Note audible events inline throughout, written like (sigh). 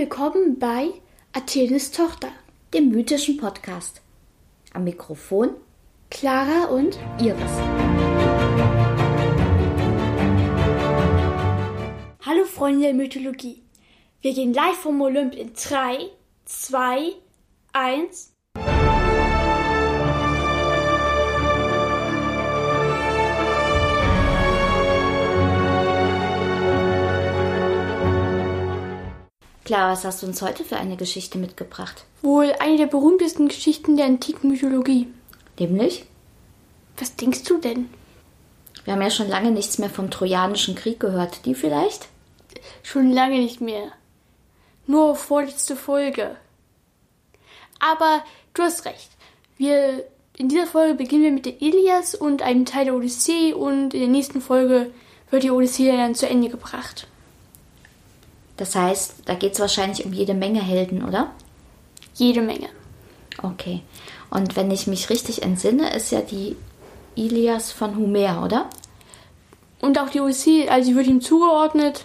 willkommen bei Athenes Tochter, dem mythischen Podcast. Am Mikrofon Clara und Iris. Hallo Freunde der Mythologie. Wir gehen live vom Olymp in 3, 2, 1. Clara, was hast du uns heute für eine Geschichte mitgebracht? Wohl eine der berühmtesten Geschichten der antiken Mythologie. Nämlich? Was denkst du denn? Wir haben ja schon lange nichts mehr vom Trojanischen Krieg gehört. Die vielleicht? Schon lange nicht mehr. Nur vorletzte Folge. Aber du hast recht. Wir in dieser Folge beginnen wir mit der Ilias und einem Teil der Odyssee und in der nächsten Folge wird die Odyssee dann zu Ende gebracht. Das heißt, da geht es wahrscheinlich um jede Menge Helden, oder? Jede Menge. Okay. Und wenn ich mich richtig entsinne, ist ja die Ilias von Homer, oder? Und auch die Odyssee, also sie wird ihm zugeordnet.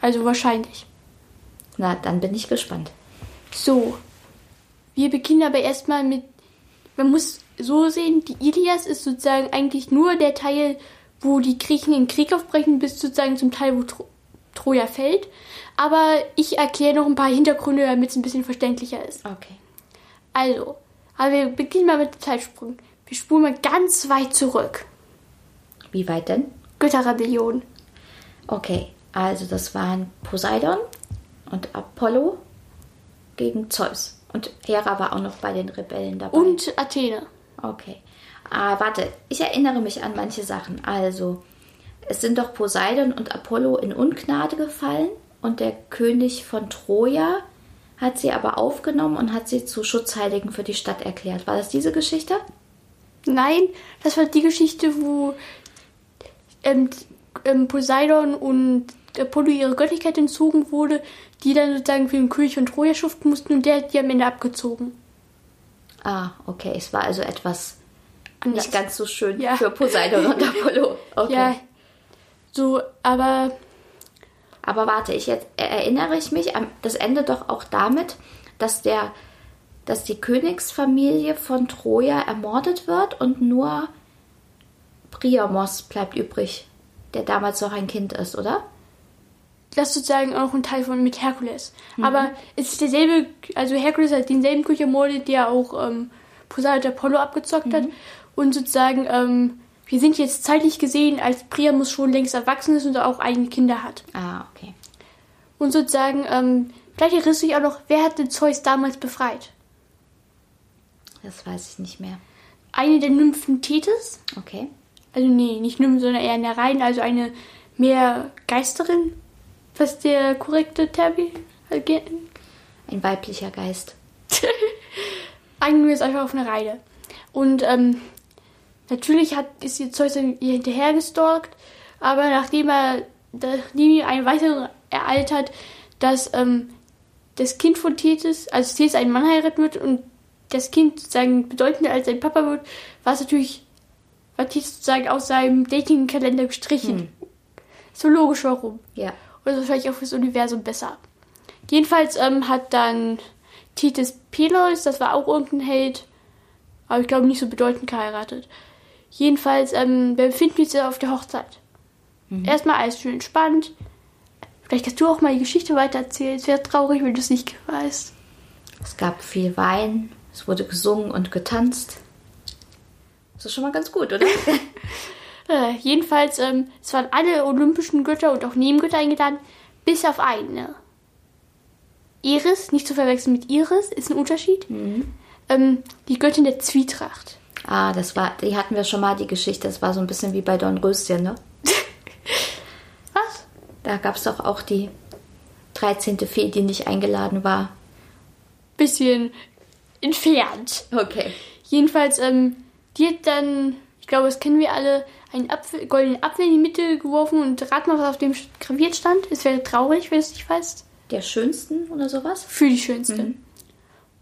Also wahrscheinlich. Na, dann bin ich gespannt. So. Wir beginnen aber erstmal mit. Man muss so sehen, die Ilias ist sozusagen eigentlich nur der Teil, wo die Griechen den Krieg aufbrechen, bis sozusagen zum Teil, wo Tro Troja fällt. Aber ich erkläre noch ein paar Hintergründe, damit es ein bisschen verständlicher ist. Okay. Also, aber wir beginnen mal mit dem Zeitsprung. Wir spulen mal ganz weit zurück. Wie weit denn? Götterrebellion. Okay, also das waren Poseidon und Apollo gegen Zeus. Und Hera war auch noch bei den Rebellen dabei. Und Athene. Okay. Ah, warte, ich erinnere mich an manche Sachen. Also, es sind doch Poseidon und Apollo in Ungnade gefallen und der König von Troja hat sie aber aufgenommen und hat sie zu Schutzheiligen für die Stadt erklärt. War das diese Geschichte? Nein, das war die Geschichte, wo ähm, ähm, Poseidon und Apollo ihre Göttlichkeit entzogen wurde, die dann sozusagen für den König von Troja schuften mussten und der hat die am Ende abgezogen. Ah, okay. Es war also etwas Anders. nicht ganz so schön Ja. für Poseidon und (laughs) Apollo. Okay. Ja, so, aber Aber warte, ich jetzt erinnere ich mich an das Ende doch auch damit, dass der, dass die Königsfamilie von Troja ermordet wird und nur Priamos bleibt übrig, der damals noch ein Kind ist, oder? das ist sozusagen auch ein Teil von mit Herkules. Aber es ist derselbe, also Herkules hat denselben König ermordet, der auch ähm, Poseidon Apollo abgezockt hat. Und sozusagen, ähm, wir sind jetzt zeitlich gesehen, als Priamus schon längst erwachsen ist und auch eigene Kinder hat. Ah, okay. Und sozusagen, ähm, vielleicht erinnerst du dich auch noch, wer hat den Zeus damals befreit? Das weiß ich nicht mehr. Eine der Nymphen Thetis? Okay. Also nee, nicht Nymphen, sondern eher eine Reihen, also eine mehr Geisterin. Was ist der korrekte Termi? Ein weiblicher Geist. (laughs) Einigen wir jetzt einfach auf eine Reihe. Und ähm, natürlich hat, ist ihr Zeus ihr hinterher gestalkt, aber nachdem er, nachdem ihm ein weiterer ereilt hat, dass ähm, das Kind von Thetis, also Thetis einen Mann heiraten wird und das Kind sozusagen bedeutender als sein Papa wird, war es natürlich, war Thetis sozusagen aus seinem Dating-Kalender gestrichen. So logisch warum. Ja. Oder ist vielleicht auch fürs Universum besser. Jedenfalls ähm, hat dann Titus Pelois, das war auch irgendein Held, aber ich glaube nicht so bedeutend geheiratet. Jedenfalls, ähm, wir befinden uns auf der Hochzeit. Erstmal alles schön entspannt. Vielleicht kannst du auch mal die Geschichte weitererzählen. Es wäre traurig, wenn du es nicht weißt. Es gab viel Wein, es wurde gesungen und getanzt. Das ist schon mal ganz gut, oder? (laughs) Äh, jedenfalls, ähm, es waren alle olympischen Götter und auch Nebengötter eingeladen, bis auf eine. Iris, nicht zu verwechseln mit Iris, ist ein Unterschied. Ähm, die Göttin der Zwietracht. Ah, das war, die hatten wir schon mal, die Geschichte. Das war so ein bisschen wie bei Dornröschen, ne? (laughs) Was? Da gab es doch auch die 13. Fee, die nicht eingeladen war. Bisschen entfernt. Okay. Jedenfalls, ähm, die hat dann, ich glaube, das kennen wir alle, einen Apfel, goldenen Apfel in die Mitte geworfen und rat mal, was auf dem graviert stand. Es wäre traurig, wenn du es nicht weißt. Der schönsten oder sowas? Für die schönste.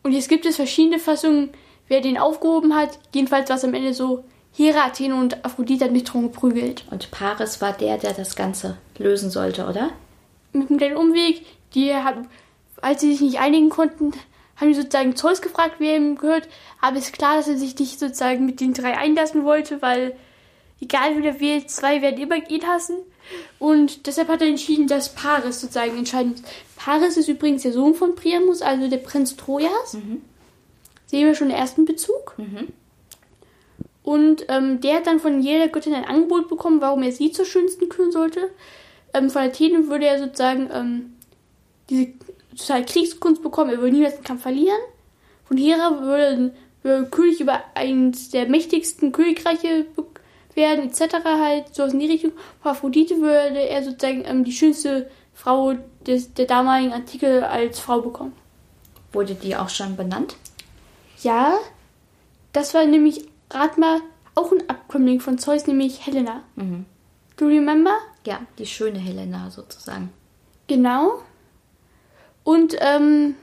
Und jetzt gibt es verschiedene Fassungen, wer den aufgehoben hat. Jedenfalls war es am Ende so, Hera, Athene und Aphrodite hat mich drum geprügelt. Und Paris war der, der das Ganze lösen sollte, oder? Mit einem kleinen Umweg, die hat, als sie sich nicht einigen konnten, haben die sozusagen Zeus gefragt, wer ihm gehört. Aber ist klar, dass er sich nicht sozusagen mit den drei einlassen wollte, weil egal wie der wählt, zwei werden immer ihn hassen. Und deshalb hat er entschieden, dass Paris sozusagen entscheiden muss. Paris ist übrigens der Sohn von Priamus, also der Prinz Trojas. Sehen wir schon den ersten Bezug. Und ähm, der hat dann von jeder Göttin ein Angebot bekommen, warum er sie zur schönsten küren sollte. Ähm, von Athene würde er sozusagen ähm, diese total Kriegskunst bekommen, er würde niemals den Kampf verlieren. Von Hera würde, würde König über eines der mächtigsten Königreiche werden, etc. halt, so aus in die Richtung. Von Aphrodite würde er sozusagen ähm, die schönste Frau des, der damaligen Antike als Frau bekommen. Wurde die auch schon benannt? Ja, das war nämlich, rat mal, auch ein Abkömmling von Zeus, nämlich Helena. Do you remember? Ja, die schöne Helena sozusagen. Genau. Und ähm,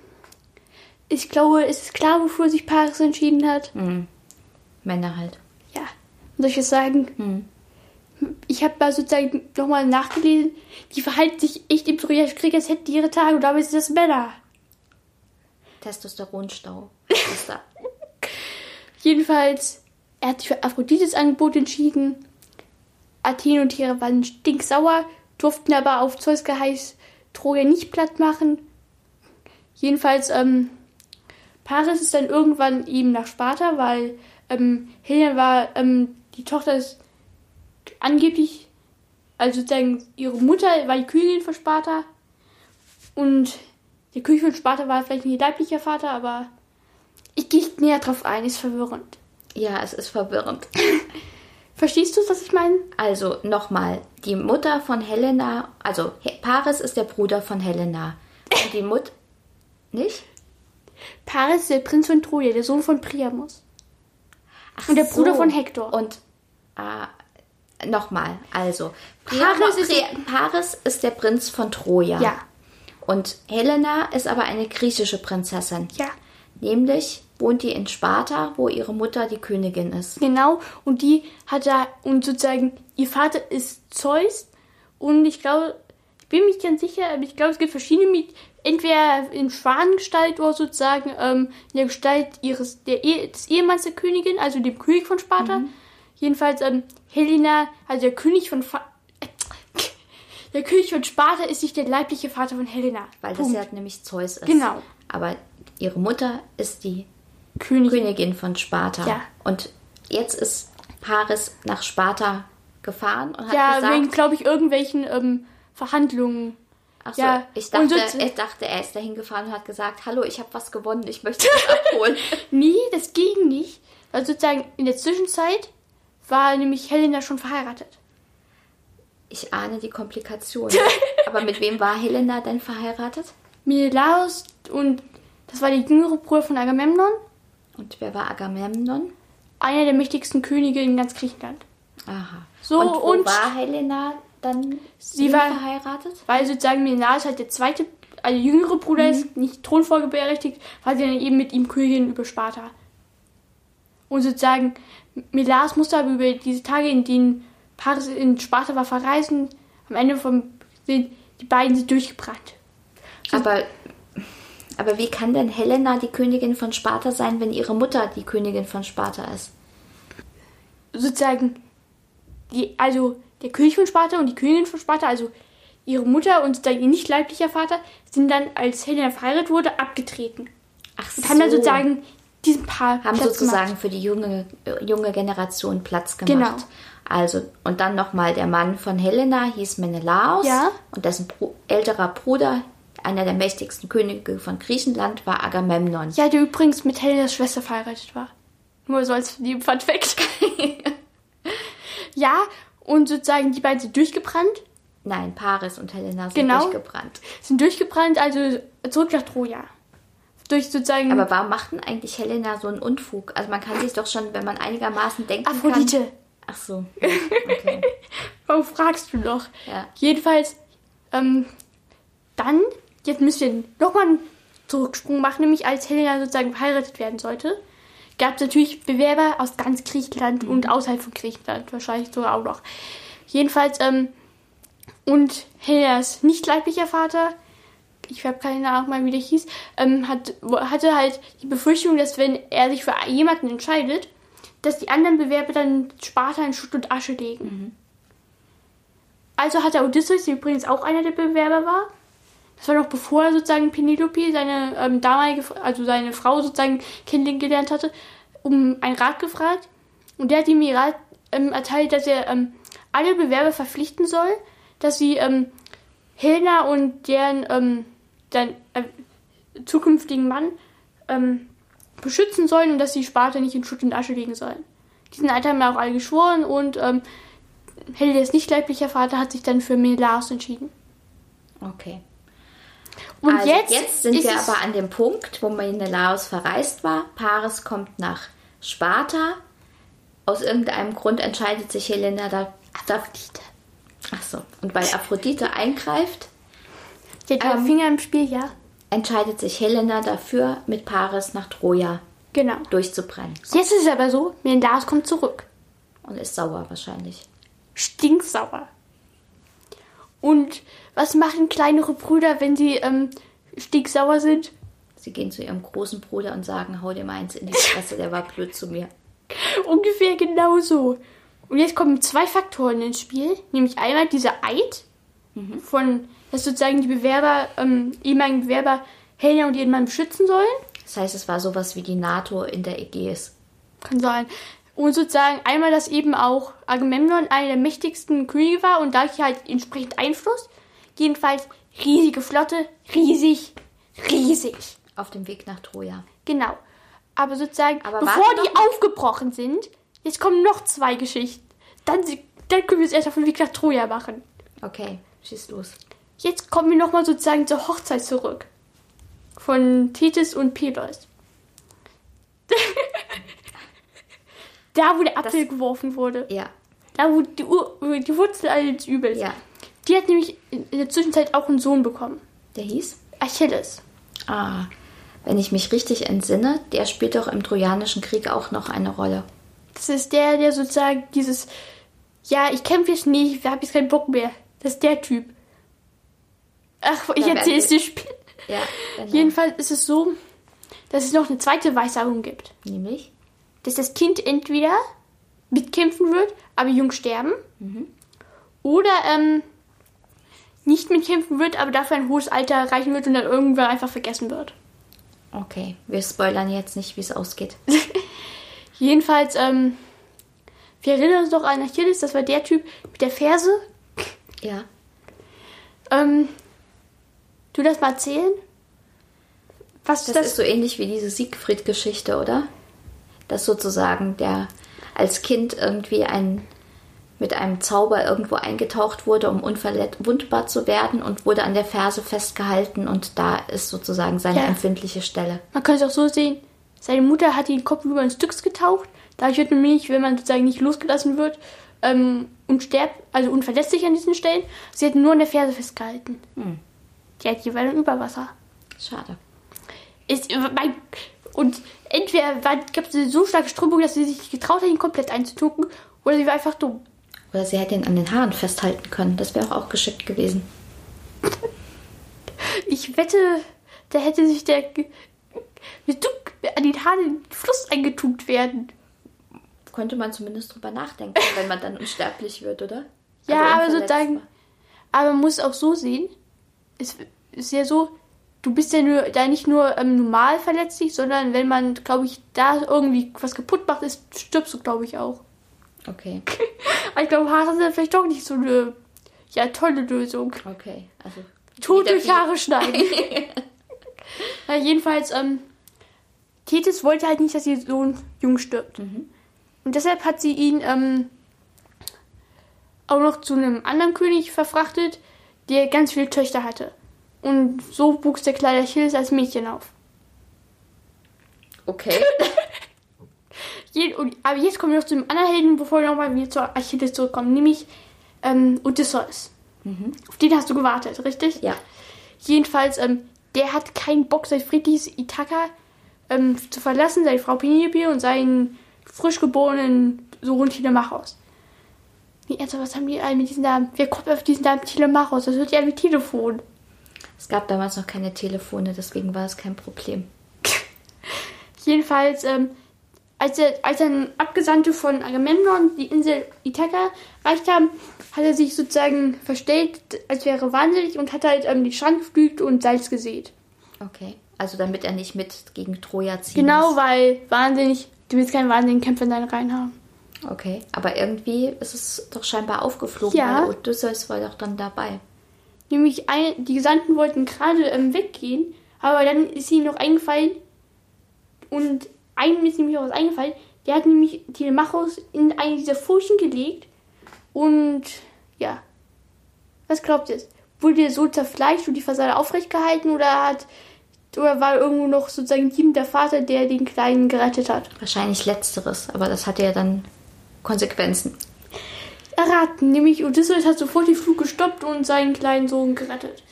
ich glaube, es ist klar, wofür sich Paris entschieden hat. Männer halt. Ja. Soll ich es sagen? Ich habe da sozusagen nochmal nachgelesen. Die verhalten sich echt im Trojanischen Krieg, als hätten die ihre Tage und dabei sind das Männer. Testosteronstau. (laughs) ist da. Jedenfalls, er hat sich für Aphrodites Angebot entschieden. Athen und Hera waren stinksauer, durften aber auf Zeus Geheiß Troja nicht platt machen. Jedenfalls, ähm, Paris ist dann irgendwann eben nach Sparta, weil ähm, Helena war ähm, die Tochter des angeblich, also sozusagen ihre Mutter war die Königin von Sparta und der König von Sparta war vielleicht nicht ihr leiblicher Vater, aber ich gehe nicht näher drauf ein, ist verwirrend. Ja, es ist verwirrend. (laughs) Verstehst du, was ich meine? Also nochmal, die Mutter von Helena, also Paris ist der Bruder von Helena. Und die Mutter. Nicht? Paris ist der Prinz von Troja, der Sohn von Priamus. Ach Und der Bruder so. von Hektor. Und äh, nochmal, also Paris Paris ist, Paris ist der Prinz von Troja. Ja. Und Helena ist aber eine griechische Prinzessin. Ja, Nämlich wohnt die in Sparta, wo ihre Mutter die Königin ist. genau. Und die hat da, und sozusagen, ihr Vater ist Zeus. Und ich glaube, ich bin mir nicht ganz sicher, aber ich glaube, es gibt verschiedene. Entweder in Schwanengestalt oder sozusagen ähm, in der Gestalt ihres, der des Ehemanns der Königin, also dem König von Sparta. Jedenfalls, ähm, Helena, also der König von Fa der König von Sparta ist nicht der leibliche Vater von Helena. Weil das Punkt. ja nämlich Zeus ist. Genau. Aber ihre Mutter ist die Königin. Königin von Sparta. Ja. Und jetzt ist Paris nach Sparta gefahren und hat Ja, wegen, gesagt, glaube ich, irgendwelchen ähm, Verhandlungen. ach so, ja, ich, dachte, so- ich dachte, er ist dahin gefahren und hat gesagt, hallo, ich habe was gewonnen, ich möchte (laughs) das abholen. Nee, das ging nicht. Also sozusagen in der Zwischenzeit war nämlich Helena schon verheiratet. Ich ahne die Komplikationen. (laughs) Aber mit wem war Helena denn verheiratet? Menelaos und das war der jüngere Bruder von Agamemnon, Und wer war Agamemnon? einer der mächtigsten Könige in ganz Griechenland. Aha. So, und wo und- war Helena dann Sie war- verheiratet? Weil sozusagen Menelaos halt der zweite, also jüngere Bruder ist, nicht thronfolgeberechtigt, war sie dann eben mit ihm Königin über Sparta. Und sozusagen, Menelaos musste aber über diese Tage, in denen Paris in Sparta war, verreisen. Am Ende vom, sind die beiden sind durchgebrannt. Aber, aber wie kann denn Helena die Königin von Sparta sein, wenn ihre Mutter die Königin von Sparta ist? sozusagen die, also der König von Sparta und die Königin von Sparta, also ihre Mutter und ihr nicht leiblicher Vater, sind dann, als Helena verheiratet wurde, abgetreten. Ach Und haben dann sozusagen diesem Paar haben Platz sozusagen gemacht. für die junge, junge Generation Platz gemacht. Genau. Also, und dann nochmal, der Mann von Helena hieß Menelaos Ja. und dessen Bru älterer Bruder, einer der mächtigsten Könige von Griechenland, war Agamemnon. Ja, der übrigens mit Helenas Schwester verheiratet war. Nur so als lieben Fun Fact. (laughs) ja, und sozusagen die beiden sind durchgebrannt. Nein, Paris und Helena sind Genau. durchgebrannt. Sind durchgebrannt, also zurück nach Troja. Durch sozusagen Aber warum macht denn eigentlich Helena so einen Unfug? Also man kann sich doch schon, wenn man einigermaßen denken kann... Aphrodite. Ach so, okay. (laughs) Warum fragst du noch? Ja. Jedenfalls, ähm, dann, jetzt müsst ihr nochmal einen Zurücksprung machen, nämlich als Helena sozusagen verheiratet werden sollte, gab es natürlich Bewerber aus ganz Griechenland und außerhalb von Griechenland, wahrscheinlich sogar auch noch. Jedenfalls, ähm, und Helenas nicht leiblicher Vater ich habe keine Ahnung mal, wie der hieß, ähm, hat, hatte halt die Befürchtung, dass wenn er sich für jemanden entscheidet, dass die anderen Bewerber dann Sparta in Schutt und Asche legen. Mhm. Also hat er Odysseus, der übrigens auch einer der Bewerber war. Das war noch bevor sozusagen Penelope seine ähm, damalige, also seine Frau sozusagen kennengelernt hatte, um einen Rat gefragt. Und der hat ihm Rat ähm, erteilt, dass er ähm, alle Bewerber verpflichten soll, dass sie ähm, Helena und deren ähm, dann, äh, zukünftigen Mann ähm, beschützen sollen und dass sie Sparta nicht in Schutt und Asche legen sollen. Diesen Eid haben wir auch alle geschworen und ähm, Heldes nicht leiblicher Vater hat sich dann für Menelaos entschieden. Okay. Und also jetzt, jetzt sind wir aber an dem Punkt, wo Menelaos verreist war. Paris kommt nach Sparta. Aus irgendeinem Grund entscheidet sich Helena da. Aphrodite. Ach so. Und weil Aphrodite eingreift, Die hat ähm, Finger im Spiel, ja. Entscheidet sich Helena dafür, mit Paris nach Troja Genau. durchzubrennen. Jetzt ist es aber so, Menelaos kommt zurück. Und ist sauer wahrscheinlich. Stinksauer. Und was machen kleinere Brüder, wenn sie ähm, stinksauer sind? Sie gehen zu ihrem großen Bruder und sagen, hau dir meins in die Fresse, der war blöd zu mir. (laughs) Ungefähr genauso. Und jetzt kommen zwei Faktoren ins Spiel, nämlich einmal dieser Eid von, dass sozusagen die Bewerber, ähm, ehemaligen Bewerber Helena und ihren Mann beschützen sollen. Das heißt, es war sowas wie die NATO in der Ägäis. Kann sein. Und sozusagen einmal, dass eben auch Agamemnon einer der mächtigsten Könige war und dadurch halt entsprechend Einfluss. Jedenfalls riesige Flotte, riesig, riesig. Auf dem Weg nach Troja. Genau. Aber sozusagen, Aber bevor die aufgebrochen sind, jetzt kommen noch zwei Geschichten. Dann, dann können wir es erst auf den Weg nach Troja machen. Okay, schieß los. Jetzt kommen wir nochmal sozusagen zur Hochzeit zurück. Von Thetis und Pelos. (laughs) da, wo der Apfel geworfen wurde. Ja, Da, wo die, Ur die Wurzel alles Übels. ja. Die hat nämlich in der Zwischenzeit auch einen Sohn bekommen. Der hieß? Achilles. Ah, wenn ich mich richtig entsinne, der spielt doch im Trojanischen Krieg auch noch eine Rolle. Das ist der, der sozusagen dieses, ja, ich kämpfe jetzt nicht, ich habe jetzt keinen Bock mehr. Das ist der Typ. Ach, ich erzähle es dir später. Ja, genau. Jedenfalls ist es so, dass es noch eine zweite Weissagung gibt. Nämlich? Dass das Kind entweder mitkämpfen wird, aber jung sterben. Oder ähm, nicht mitkämpfen wird, aber dafür ein hohes Alter erreichen wird und dann irgendwann einfach vergessen wird. Okay, wir spoilern jetzt nicht, wie es ausgeht. (laughs) Jedenfalls, ähm, wir erinnern uns doch an Achilles, das war der Typ mit der Ferse. Ja. Ähm, du das mal erzählen? Was Das, das? ist so ähnlich wie diese Siegfried-Geschichte, oder? Dass sozusagen der als Kind irgendwie ein, mit einem Zauber irgendwo eingetaucht wurde, um unverwundbar zu werden und wurde an der Ferse festgehalten und da ist sozusagen seine Ja. empfindliche Stelle. Man kann es auch so sehen, seine Mutter hat ihn kopfüber ins Styx getaucht. Dadurch wird nämlich, wenn man sozusagen nicht losgelassen wird, ähm, unsterb, also unverletzlich an diesen Stellen. Sie hat nur an der Ferse festgehalten. Hm. Die hat jeweils über Wasser. Schade. Ist, mein, und entweder gab es so starke Strömung, dass sie sich nicht getraut hat, ihn komplett einzutucken, oder sie war einfach dumm. Oder sie hätte ihn an den Haaren festhalten können. Das wäre auch geschickt gewesen. Ich wette, da hätte sich der mit Duck an den Haaren in den Fluss eingetunkt werden. Könnte man zumindest drüber nachdenken, wenn man dann unsterblich wird, oder? Ja, Also aber sozusagen, aber man muss auch so sehen, es ist ja so, du bist ja nur, da nicht nur ähm, normal verletzlich, sondern wenn man, glaube ich, da irgendwie was kaputt macht, ist, stirbst du, glaube ich, auch. Okay, (laughs) Aber ich glaube, Haare sind vielleicht doch nicht so eine, ja, tolle Lösung. okay. Also. Tod durch Haare schneiden. (laughs) ja, jedenfalls, ähm, Thetis wollte halt nicht, dass ihr Sohn jung stirbt. Und deshalb hat sie ihn ähm, auch noch zu einem anderen König verfrachtet, der ganz viele Töchter hatte. Und so wuchs der kleine Achilles als Mädchen auf. Okay. (laughs) Aber jetzt kommen wir noch zu dem anderen Helden, bevor wir nochmal wieder zu Achilles zurückkommen, nämlich ähm, Odysseus. Auf den hast du gewartet, richtig? Ja. Jedenfalls, ähm, der hat keinen Bock, sein friedliches Ithaka ähm, zu verlassen, seine Frau Penelope und seinen frisch geborenen Sohn Telemachos. Nee, ernsthaft, was haben die alle mit diesen Namen? Wer kommt auf diesen Namen Telemachos? Das hört ja wie Telefon. Es gab damals noch keine Telefone, deswegen war es kein Problem. (laughs) Jedenfalls, ähm, als, er, als dann Abgesandte von Agamemnon die Insel Ithaka erreicht haben, hat er sich sozusagen verstellt, als wäre wahnsinnig und hat halt ähm, die Strand gepflügt und Salz gesät. Okay. Also damit er nicht mit gegen Troja zieht. Genau, weil wahnsinnig, du willst keinen wahnsinnigen Kämpfer in deinen Reihen haben. Okay, aber irgendwie ist es doch scheinbar aufgeflogen, Ja. weil Odysseus war doch dann dabei. Nämlich ein, die Gesandten wollten gerade ähm, weggehen, aber dann ist ihnen noch eingefallen und einem ist nämlich auch was eingefallen. Der hat nämlich Telemachos in eine dieser Furchen gelegt und ja. Was glaubt ihr? Wurde der so zerfleischt und die Fassade aufrecht gehalten oder hat oder war irgendwo noch sozusagen Team der Vater, der den Kleinen gerettet hat? Wahrscheinlich letzteres, aber das hatte ja dann Konsequenzen. erraten. Nämlich Odysseus hat sofort den Flug gestoppt und seinen kleinen Sohn gerettet.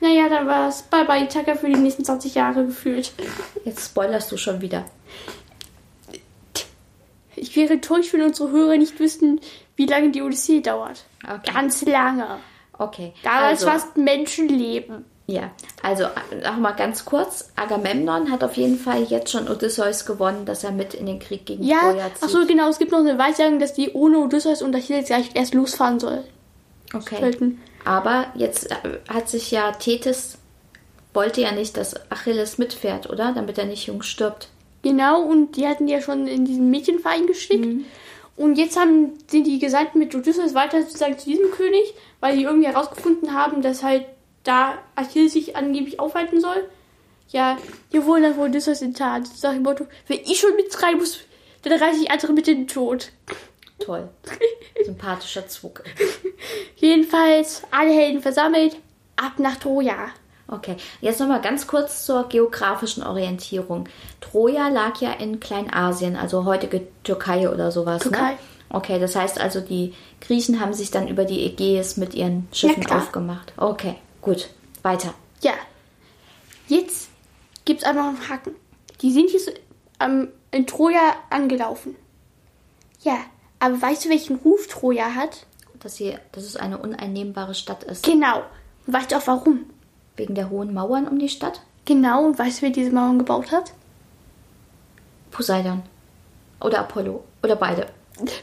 Naja, dann war es bye bye Ithaka für die nächsten 20 Jahre gefühlt. Jetzt spoilerst du schon wieder. Ich wäre enttäuscht, wenn unsere Hörer nicht wüssten, wie lange die Odyssee dauert. Okay. Ganz lange. Okay. Damals also, fast Menschenleben. Ja, also noch mal ganz kurz. Agamemnon hat auf jeden Fall jetzt schon Odysseus gewonnen, dass er mit in den Krieg gegen Ja, Troja zieht. ach so, genau. Es gibt noch eine Weissagung, dass die ohne Odysseus und Achilles gleich erst losfahren soll. Okay. Sollten. Aber jetzt äh, hat sich ja Tethys wollte ja nicht, dass Achilles mitfährt, oder? Damit er nicht jung stirbt. Genau, und die hatten ja schon in diesen Mädchenverein geschickt. Und jetzt haben, sind die Gesandten mit Odysseus weiter sozusagen zu diesem König, weil die irgendwie herausgefunden haben, dass halt da Achilles sich angeblich aufhalten soll. Ja, die wurden dann von Odysseus enttarnt. Sozusagen im Motto, wenn ich schon mit rein muss, dann reiße ich andere mit in den Tod. Toll. (laughs) Sympathischer Zug. Jedenfalls, alle Helden versammelt, ab nach Troja. Okay, jetzt nochmal ganz kurz zur geografischen Orientierung. Troja lag ja in Kleinasien, also heutige Türkei oder sowas. Türkei. Ne? Okay, das heißt also, die Griechen haben sich dann über die Ägäis mit ihren Schiffen klar. aufgemacht. Okay, gut. Weiter. Ja. Jetzt gibt es aber noch einen Haken. Die sind jetzt ähm, in Troja angelaufen. Ja, aber weißt du, welchen Ruf Troja hat? Dass, hier, dass es eine uneinnehmbare Stadt ist. Genau. Und weißt du auch warum? Wegen der hohen Mauern um die Stadt? Genau. Und weißt du, wer diese Mauern gebaut hat? Poseidon. Oder Apollo. Oder beide.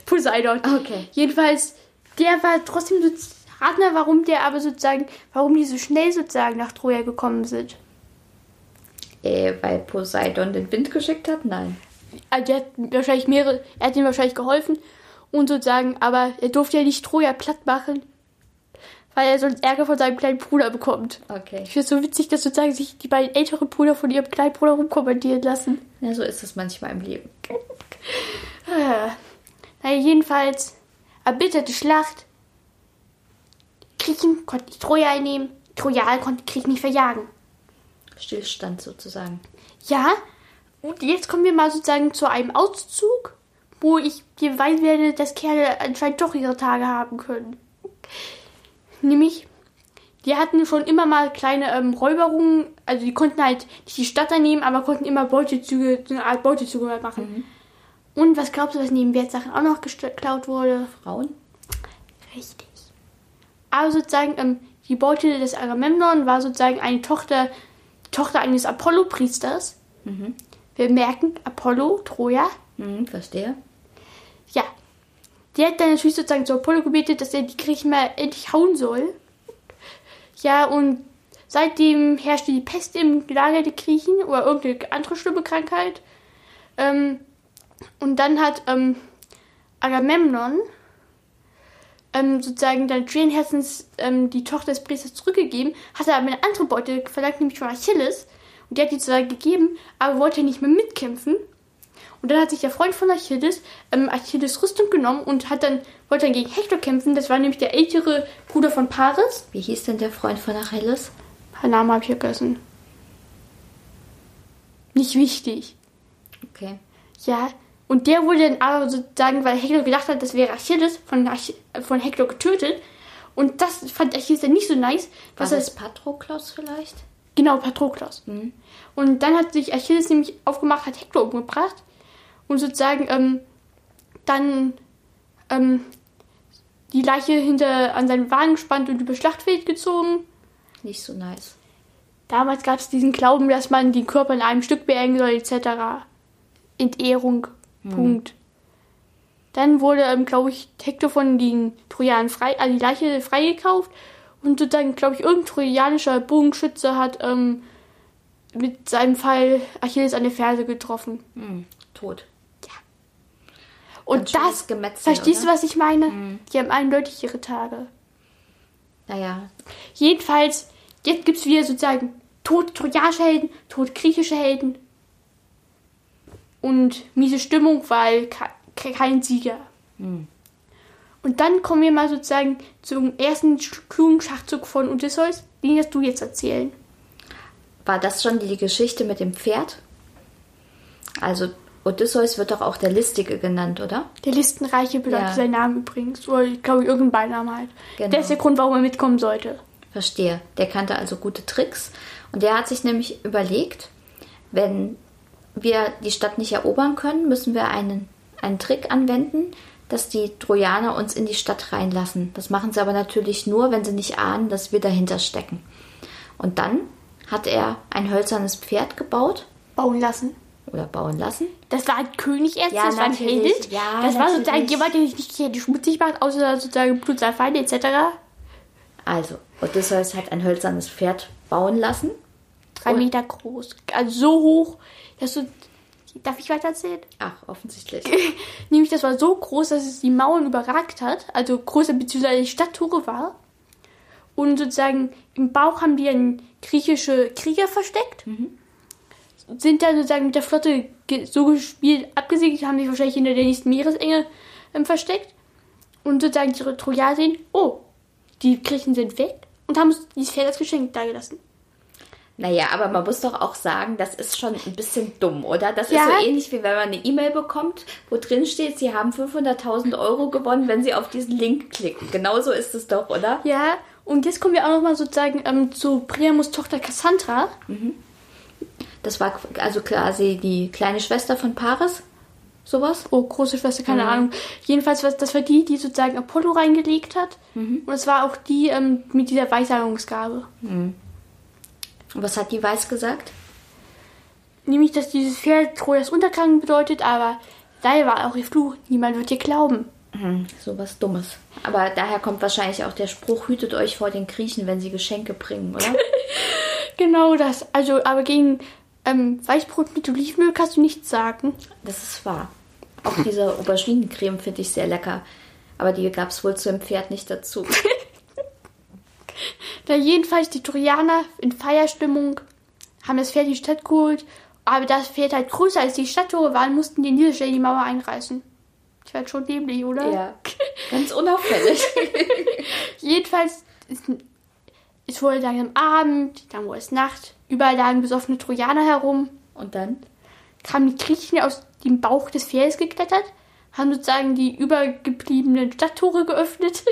Poseidon. Okay. Jedenfalls, der war trotzdem so. Mal, warum der aber sozusagen, warum die so schnell sozusagen nach Troja gekommen sind. Äh, weil Poseidon den Wind geschickt hat? Nein. Also der hat wahrscheinlich mehrere, er hat ihm wahrscheinlich geholfen und sozusagen, aber er durfte ja nicht Troja platt machen, weil er sonst Ärger von seinem kleinen Bruder bekommt. Okay. Ich finde es so witzig, dass sozusagen sich die beiden älteren Brüder von ihrem kleinen Bruder rumkommandieren lassen. Ja, so ist es manchmal im Leben. (laughs) Ah. Naja, jedenfalls, erbitterte Schlacht. Griechen konnten nicht Troja einnehmen, Trojaner konnten Krieg nicht verjagen. Stillstand sozusagen. Ja, und jetzt kommen wir mal sozusagen zu einem Auszug, wo ich dir weiß werde, dass Kerle anscheinend doch ihre Tage haben können. Nämlich, die hatten schon immer mal kleine ähm, Räuberungen, also die konnten halt nicht die Stadt einnehmen, aber konnten immer Beutezüge, so eine Art Beutezüge machen. Und was glaubst du, was neben Wertsachen auch noch geklaut wurde? Frauen? Richtig. Aber sozusagen, ähm, die Beute des Agamemnon war sozusagen eine Tochter, Tochter eines Apollo-Priesters. Wir merken, Apollo, Troja. Hm, verstehe. Ja. Der hat dann natürlich sozusagen zu Apollo gebetet, dass er die Griechen mal endlich hauen soll. Ja, und seitdem herrschte die Pest im Lager der Griechen oder irgendeine andere schlimme Krankheit. Ähm, und dann hat ähm, Agamemnon ähm, sozusagen dann schweren Herzens ähm, die Tochter des Priesters zurückgegeben, hat er aber eine andere Beute verlangt, nämlich von Achilles. Und der hat die zwar gegeben, aber wollte nicht mehr mitkämpfen. Und dann hat sich der Freund von Achilles ähm, Achilles Rüstung genommen und hat dann, wollte dann gegen Hektor kämpfen. Das war nämlich der ältere Bruder von Paris. Wie hieß denn der Freund von Achilles? Name habe ich vergessen. Nicht wichtig. Okay. Ja. Und der wurde dann aber sozusagen, weil Hektor gedacht hat, das wäre Achilles, von, Ach von Hektor getötet. Und das fand Achilles dann nicht so nice. War Was er, das Patroklos vielleicht? genau, Patroklos. Und dann hat sich Achilles nämlich aufgemacht, hat Hektor umgebracht. Und sozusagen ähm, dann ähm, die Leiche hinter an seinen Wagen gespannt und über Schlachtfeld gezogen. Nicht so nice. damals gab es diesen Glauben, dass man den Körper in einem Stück beerdigen soll, etc. Entehrung, Punkt. Dann wurde, ähm, glaube ich, Hektor von den Trojanern frei, also die Leiche freigekauft. Und sozusagen, glaube ich, irgendein trojanischer Bogenschütze hat ähm, mit seinem Pfeil Achilles an der Ferse getroffen. Hm, tot. Und Ganz schönes das, Gemetzel, verstehst du, oder? was ich meine? Die haben eindeutig ihre Tage. Naja, Jedenfalls, jetzt gibt es wieder sozusagen tote trojanische Helden, tote griechische Helden. Und miese Stimmung, weil ke- ke- kein Sieger. Und dann kommen wir mal sozusagen zum ersten klugen Schachzug von Odysseus. Den wirst du jetzt erzählen. war das schon die Geschichte mit dem Pferd? Also Odysseus wird doch auch der Listige genannt, oder? Der Listenreiche bedeutet Ja. sein Name übrigens. Oder ich glaube, irgendein Beinamen halt. Genau. Der ist der Grund, warum er mitkommen sollte. Verstehe. Der kannte also gute Tricks. Und der hat sich nämlich überlegt, wenn wir die Stadt nicht erobern können, müssen wir einen, einen Trick anwenden, dass die Trojaner uns in die Stadt reinlassen. Das machen sie aber natürlich nur, wenn sie nicht ahnen, dass wir dahinter stecken. Und dann hat er ein hölzernes Pferd gebaut Bauen lassen. oder bauen lassen. Das war ein König erst, Ja, das war ein. Held. Ja, das war sozusagen jemand, der sich nicht schmutzig macht, außer sozusagen Blut seiner Feinde etc. Also, Odysseus hat ein hölzernes Pferd bauen lassen. Drei Meter groß. Also so hoch, dass du. Darf ich weiter erzählen? Ach, offensichtlich. (laughs) Nämlich, das war so groß, dass es die Mauern überragt hat. Also größer bzw. die Stadttore war. Und sozusagen im Bauch haben die dann griechische Krieger versteckt. Sind dann sozusagen mit der Flotte so gespielt, abgesegelt, haben sich wahrscheinlich hinter der nächsten Meeresenge ähm, versteckt. Und sozusagen die Trojaner sehen, oh, die Griechen sind weg. Und haben uns dieses Pferd als Geschenk dagelassen. Naja, aber man muss doch auch sagen, das ist schon ein bisschen dumm, oder? Das Ja. ist so ähnlich, wie wenn man eine E-Mail bekommt, wo drin steht, Sie haben 500.000 Euro gewonnen, wenn Sie auf diesen Link klicken. Genauso ist es doch, oder? Ja, und jetzt kommen wir auch nochmal sozusagen ähm, zu Priamos Tochter Cassandra. Das war also quasi die kleine Schwester von Paris. Sowas? Oh, große Schwester, keine Ahnung. Jedenfalls, was- das war die, die sozusagen Apollo reingelegt hat. Und es war auch die ähm, mit dieser Weissagungsgabe. Und was hat die Weiß gesagt? Nämlich, dass dieses Pferd Trojas Untergang bedeutet, aber daher war auch ihr Fluch. Niemand wird ihr glauben. Hm, sowas Dummes. Aber daher kommt wahrscheinlich auch der Spruch, hütet euch vor den Griechen, wenn sie Geschenke bringen, oder? (laughs) Genau das. Also, aber gegen ähm, Weißbrot mit Olivenöl kannst du nichts sagen. Das ist wahr. Auch diese Auberginencreme finde ich sehr lecker. Aber die gab es wohl zu dem Pferd nicht dazu. (laughs) Da jedenfalls die Trojaner in Feierstimmung haben das Pferd in die Stadt geholt, aber das Pferd halt größer als die Stadttore waren, mussten die Stelle die Mauer einreißen. Das war schon dämlich, oder? Ja. Ganz unauffällig. (laughs) Jedenfalls ist, es wurde langsam Abend, dann wurde es Nacht, überall lagen besoffene Trojaner herum, Und dann? kamen die Griechen aus dem Bauch des Pferdes geklettert, haben sozusagen die übergebliebenen Stadttore geöffnet.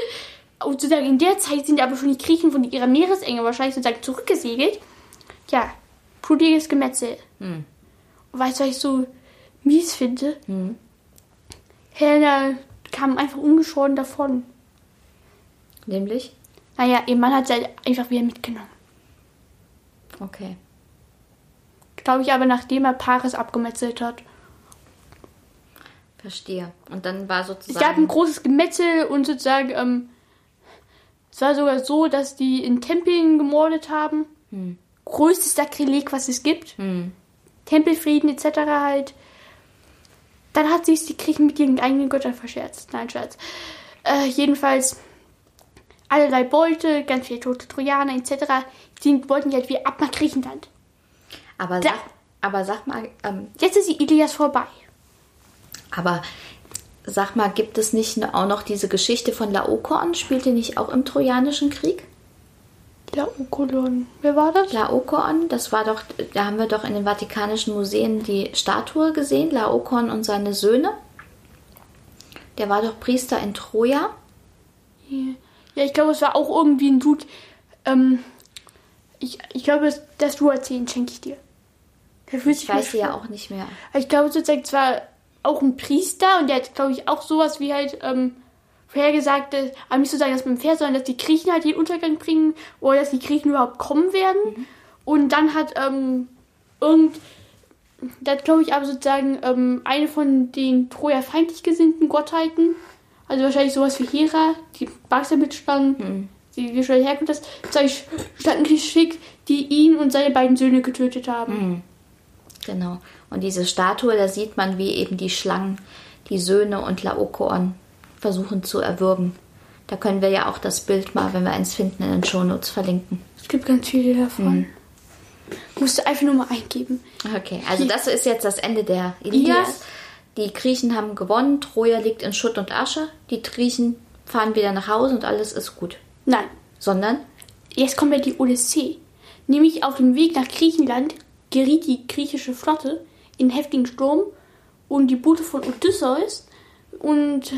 Sozusagen in der Zeit sind aber schon die Griechen von ihrer Meeresenge wahrscheinlich sozusagen zurückgesegelt. Ja, blutiges Gemetzel. Und weißt du, was ich so mies finde? Helena kam einfach ungeschoren davon. Nämlich? Naja, ihr Mann hat sie halt einfach wieder mitgenommen. Okay. Glaube ich aber, nachdem er Paris abgemetzelt hat. Verstehe. Und dann war Es gab ein sozusagen. großes Gemetzel und sozusagen, ähm, es war sogar so, dass die in Tempeln gemordet haben. Größtes Sakrileg, was es gibt. Hm. Tempelfrieden etc. halt. Dann hat sich die Griechen mit ihren eigenen Göttern verscherzt. Nein, Scherz. Äh, jedenfalls allerlei Beute, ganz viele tote Trojaner etc. Die wollten die halt wieder ab nach Griechenland. Aber Da- sag, aber sag mal, ähm, Jetzt ist die Ilias vorbei. aber sag mal, gibt es nicht auch noch diese Geschichte von Laokoon? Spielt die nicht auch im Trojanischen Krieg? Laokolon. Wer war das? Laokoon, das war doch, da haben wir doch in den Vatikanischen Museen die Statue gesehen, Laokoon und seine Söhne. Der war doch Priester in Troja. Ja, ich glaube, es war auch irgendwie ein Dude. Ähm, ich, ich glaube, das, du erzählen, schenke ich dir. Ich weiß sie ja auch nicht mehr. Ich glaube, sozusagen, es war auch ein Priester und der hat, glaube ich, auch sowas wie halt ähm, vorhergesagt, aber nicht so sagen, dass man Pferd, sondern dass die Griechen halt den Untergang bringen oder dass die Griechen überhaupt kommen werden. Und dann hat ähm, irgend, da glaube ich aber sozusagen ähm, eine von den Troja feindlich gesinnten Gottheiten, also wahrscheinlich sowas wie Hera, die Bagster mitstanden, Hm. die wie schon herkommt, das sozusagen Staaten geschickt, die ihn und seine beiden Söhne getötet haben. Genau. Und diese Statue, da sieht man, wie eben die Schlangen, die Söhne und Laokoon versuchen zu erwürgen. Da können wir ja auch das Bild mal, wenn wir eins finden, in den Shownotes verlinken. Es gibt ganz viele davon. Musst du einfach nur mal eingeben. Okay, also das ist jetzt das Ende der Ilias. Die Griechen haben gewonnen, Troja liegt in Schutt und Asche. Die Griechen fahren wieder nach Hause und alles ist gut. Nein, Sondern, jetzt kommt ja die Odyssee. Nämlich auf dem Weg nach Griechenland geriet die griechische Flotte in heftigen Sturm und die Boote von Odysseus und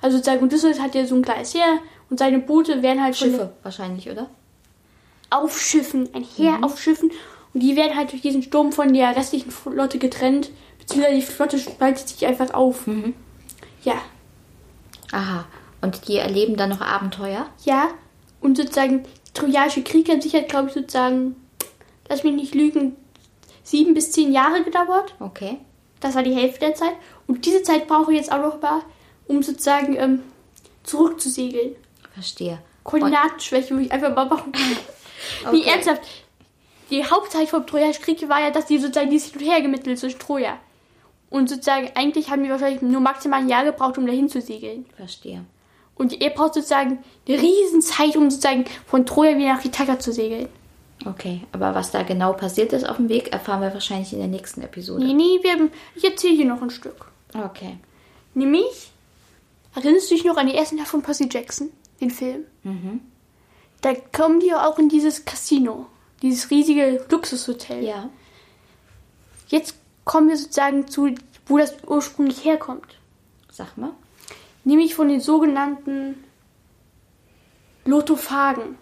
also sozusagen Odysseus hat ja so ein kleines Heer und seine Boote werden halt Schiffe wahrscheinlich, oder? auf Schiffen, ein Heer Mhm. auf Schiffen und die werden halt durch diesen Sturm von der restlichen Flotte getrennt, beziehungsweise die Flotte spaltet sich einfach auf. Mhm. Ja, Aha. Und die erleben dann noch Abenteuer. ja und sozusagen Trojanische Krieg hat, glaube ich, sozusagen, lass mich nicht lügen, sieben bis zehn Jahre gedauert. Okay. Das war die Hälfte der Zeit. Und diese Zeit brauche ich jetzt auch noch mal, um sozusagen ähm, zurückzusegeln. Verstehe. Koordinatenschwäche muss ich einfach mal machen. (laughs) Nee, Okay. ernsthaft. Die Hauptzeit vom Trojanischen Krieg war ja, dass die sozusagen dieses Hin und Her gemittelt zwischen Troja. Und sozusagen, eigentlich haben die wahrscheinlich nur maximal ein Jahr gebraucht, um dahin zu segeln. Verstehe. Und ihr braucht sozusagen eine riesen Zeit, um sozusagen von Troja wieder nach Ithaka zu segeln. Okay, aber was da genau passiert ist auf dem Weg, erfahren wir wahrscheinlich in der nächsten Episode. Nee, nee, wir haben, ich erzähle hier noch ein Stück. Okay. Nämlich, erinnerst du dich noch an die ersten Teil von Percy Jackson, den Film? Da kommen die auch in dieses Casino, dieses riesige Luxushotel. Ja. Jetzt kommen wir sozusagen zu, wo das ursprünglich herkommt. Sag mal. Nämlich von den sogenannten Lotophagen.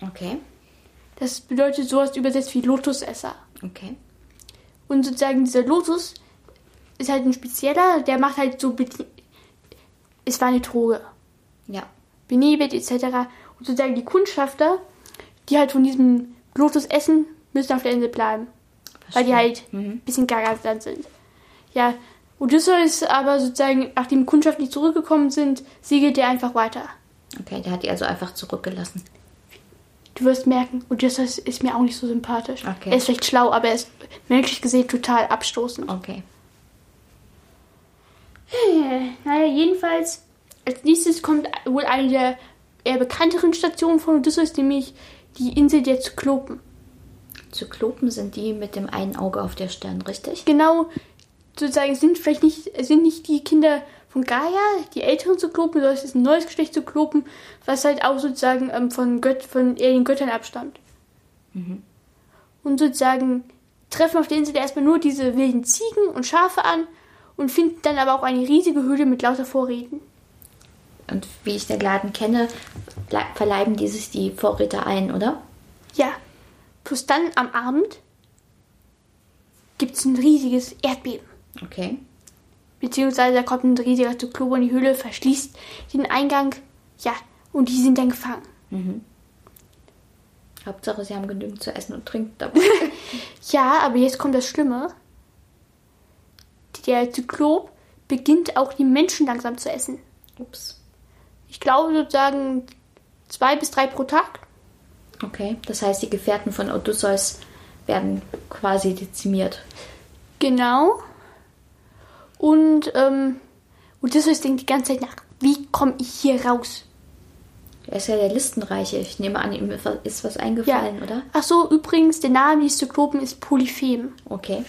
Okay. Das bedeutet sowas übersetzt wie Lotusesser. Okay. Und sozusagen dieser Lotus ist halt ein spezieller, der macht halt so. Es war eine Droge. Ja. Benebet etc. Und sozusagen die Kundschafter, die halt von diesem Lotus essen, müssen auf der Insel bleiben. Weil die Verstehe. halt ein bisschen gaga dann sind. Ja, Odysseus aber sozusagen, nachdem die Kundschafter nicht zurückgekommen sind, segelt er einfach weiter. Okay, der hat die also einfach zurückgelassen. Du wirst merken, Odysseus ist mir auch nicht so sympathisch. Okay. Er ist vielleicht schlau, aber er ist menschlich gesehen total abstoßend. Okay. Naja, jedenfalls, als nächstes kommt wohl eine der eher bekannteren Stationen von Odysseus, nämlich die Insel der Zyklopen. Zyklopen sind die mit dem einen Auge auf der Stirn, richtig? Genau, sozusagen, sind vielleicht nicht, es sind nicht die Kinder von Gaia, die älteren Zyklopen, sondern es ist ein neues Geschlecht Zyklopen, was halt auch sozusagen ähm, von, Gött, von eher den Göttern abstammt. Und sozusagen treffen auf der Insel erstmal nur diese wilden Ziegen und Schafe an und finden dann aber auch eine riesige Höhle mit lauter Vorräten. Und wie ich den Laden kenne, verleiben die sich die Vorräte ein, oder? Ja, plus dann am Abend gibt es ein riesiges Erdbeben. Okay. Beziehungsweise da kommt ein riesiger Zyklop in die Höhle, verschließt den Eingang. Ja, und die sind dann gefangen. Hauptsache, sie haben genügend zu essen und trinken dabei. (laughs) Ja, aber jetzt kommt das Schlimme. Der Zyklop beginnt auch die Menschen langsam zu essen. Ups. Ich glaube sozusagen zwei bis drei pro Tag. Okay. Das heißt, die Gefährten von Odysseus werden quasi dezimiert. Genau. Und ähm, Odysseus denkt die ganze Zeit nach, wie komme ich hier raus? Er ist ja der Listenreiche. Ich nehme an, ihm ist was eingefallen, oder? Ach so, übrigens, der Name dieses Zyklopen ist Polyphem. Okay.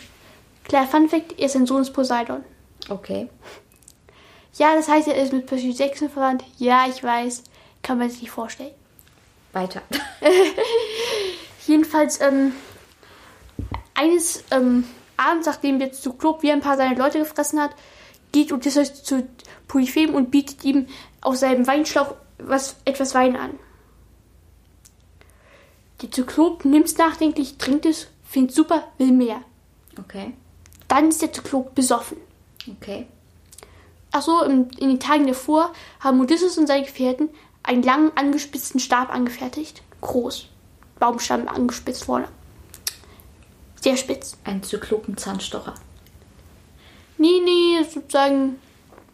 Kleiner Fun Fact, er ist ein Sohn des Poseidon. Okay. Ja, das heißt, er ist mit Percy Jackson verwandt. Ja, ich weiß. Kann man sich nicht vorstellen. Weiter. (laughs) Jedenfalls, ähm, eines ähm, Abends, nachdem der Zyklop wie ein paar seiner Leute gefressen hat, geht Odysseus zu Polyphem und bietet ihm aus seinem Weinschlauch was, etwas Wein an. Der Zyklop nimmt es nachdenklich, trinkt es, findet super, will mehr. Okay. Dann ist der Zyklop besoffen. Okay. Achso, in, in den Tagen davor haben Odysseus und seine Gefährten einen langen, angespitzten Stab angefertigt. Groß. Baumstamm angespitzt vorne. Sehr spitz. Ein Zyklopen-Zahnstocher. Nee, nee, sozusagen,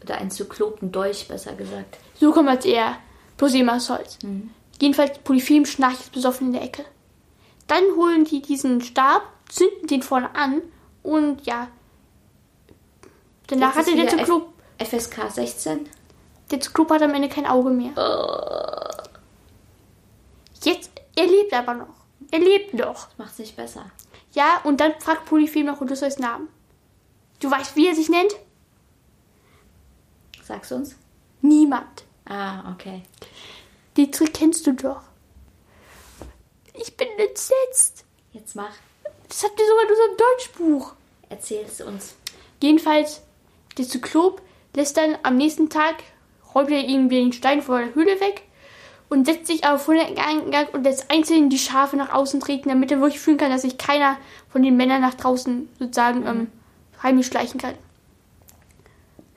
Oder ein Zyklopendolch, besser gesagt. so kommt als eher. Aus Holz. Mhm. Jedenfalls, Polyphem schnarcht besoffen in der Ecke. Dann holen die diesen Stab, zünden den vorne an und ja. Danach hatte der Zyklop, F FSK 16. der Zyklop hat am Ende kein Auge mehr. Jetzt, er lebt aber noch. Er lebt noch. Das macht's nicht besser. Ja, und dann fragt Polyphem nach Odysseus Namen. Du weißt, wie er sich nennt? Sag's uns. Niemand. Ah, okay. Den Trick kennst du doch. Ich bin entsetzt. Jetzt mach. Das habt ihr sogar in unserem Deutschbuch. Erzähl's uns. Jedenfalls, der Zyklop lässt dann am nächsten Tag, räumt er irgendwie den Stein vor der Höhle weg und setzt sich auf den Eingang und lässt einzeln die Schafe nach außen treten, damit er wirklich fühlen kann, dass sich keiner von den Männern nach draußen sozusagen ähm, heimlich schleichen kann.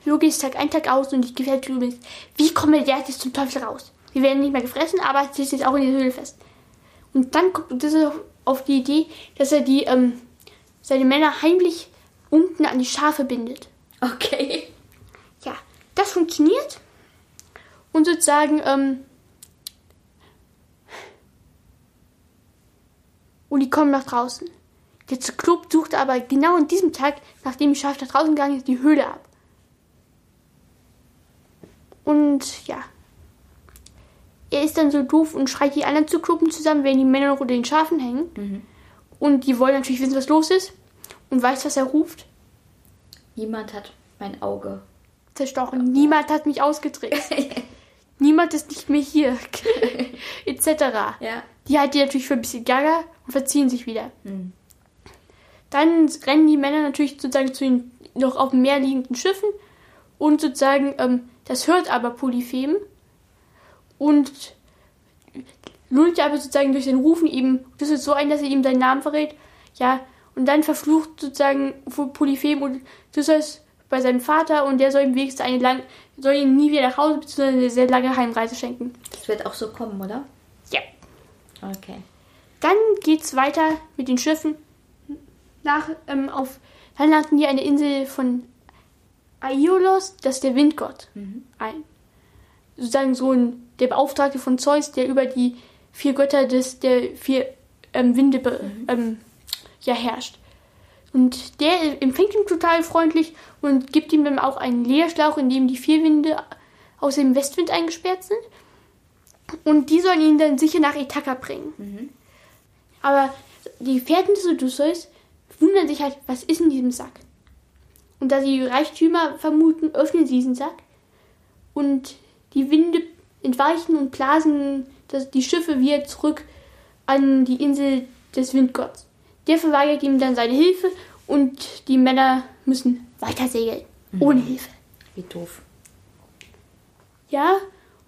So geht es Tag ein, Tag aus und gefährliche Höhle ist, wie kommt der jetzt zum Teufel raus? Wir werden nicht mehr gefressen, aber sie ist jetzt auch in der Höhle fest. Und dann kommt Odysseus auf, auf die Idee, dass er die, ähm, seine Männer heimlich unten an die Schafe bindet. Okay. Ja, das funktioniert. Und sozusagen, ähm, die kommen nach draußen. Der Zyklop sucht aber genau an diesem Tag, nachdem die Schafe nach draußen gegangen ist, die Höhle ab. Und ja. Er ist dann so doof und schreit die anderen Zyklopen zusammen, während die Männer noch unter den Schafen hängen. Und die wollen natürlich wissen, was los ist. Und weiß, was er ruft. Niemand hat mein Auge. zerstochen. Niemand hat mich ausgetrickst. (laughs) Niemand ist nicht mehr hier. (laughs) Etc. Ja. Die halten die natürlich für ein bisschen gaga und verziehen sich wieder. Dann rennen die Männer natürlich sozusagen zu den noch auf dem Meer liegenden Schiffen und sozusagen, ähm, das hört aber Polyphem und lullt aber sozusagen durch den Rufen ihm, das ist so ein, dass er ihm seinen Namen verrät, ja, und dann verflucht sozusagen Polyphem und Odysseus bei seinem Vater und der soll ihm wenigstens eine lang, soll ihn nie wieder nach Hause bzw. eine sehr lange Heimreise schenken. Das wird auch so kommen, oder? Ja. Okay. Dann geht's weiter mit den Schiffen nach ähm, auf. Dann landen die eine Insel von Aiolos, das ist der Windgott, ein. Sozusagen so ein der Beauftragte von Zeus, der über die vier Götter des der vier ähm, Winde be, ähm, ja herrscht. Und der empfängt ihn total freundlich und gibt ihm dann auch einen Leerschlauch, in dem die vier Winde aus dem Westwind eingesperrt sind. Und die sollen ihn dann sicher nach Ithaka bringen. Aber die Gefährten des Odysseus wundern sich halt, was ist in diesem Sack? Und da sie Reichtümer vermuten, öffnen sie diesen Sack. Und die Winde entweichen und blasen das, die Schiffe wieder zurück an die Insel des Windgotts. Der verweigert ihm dann seine Hilfe und die Männer müssen weiter segeln. Ohne Hilfe. Wie doof. Ja,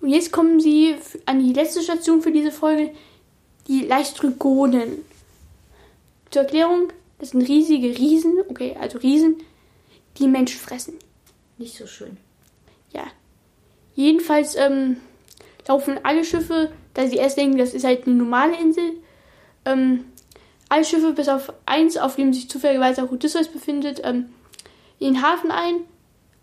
und jetzt kommen sie an die letzte Station für diese Folge, die Leichtrygonen. Zur Erklärung, das sind riesige Riesen, okay, also Riesen, die Menschen fressen. Nicht so schön. Ja. Jedenfalls ähm, laufen alle Schiffe, da sie erst denken, das ist halt eine normale Insel, ähm, alle Schiffe bis auf eins, auf dem sich zufälligerweise auch Odysseus befindet, ähm, in den Hafen ein.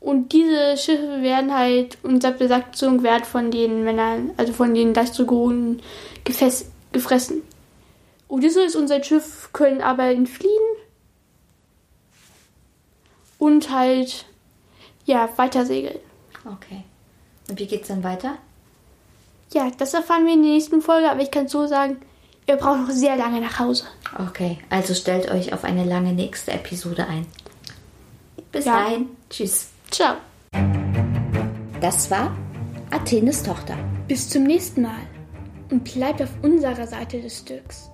Und diese Schiffe werden halt unter Besatzung werden von den Männern, also von den gefes- gefressen. Odysseus und sein Schiff können aber entfliehen und halt ja weiter segeln. Okay. Und wie geht's dann weiter? Ja, das erfahren wir in der nächsten Folge, aber ich kann so sagen, ihr braucht noch sehr lange nach Hause. Okay, also stellt euch auf eine lange nächste Episode ein. Bis Ja. dahin. Tschüss. Ciao. Das war Athenes Tochter. Bis zum nächsten Mal. Und bleibt auf unserer Seite des Stücks.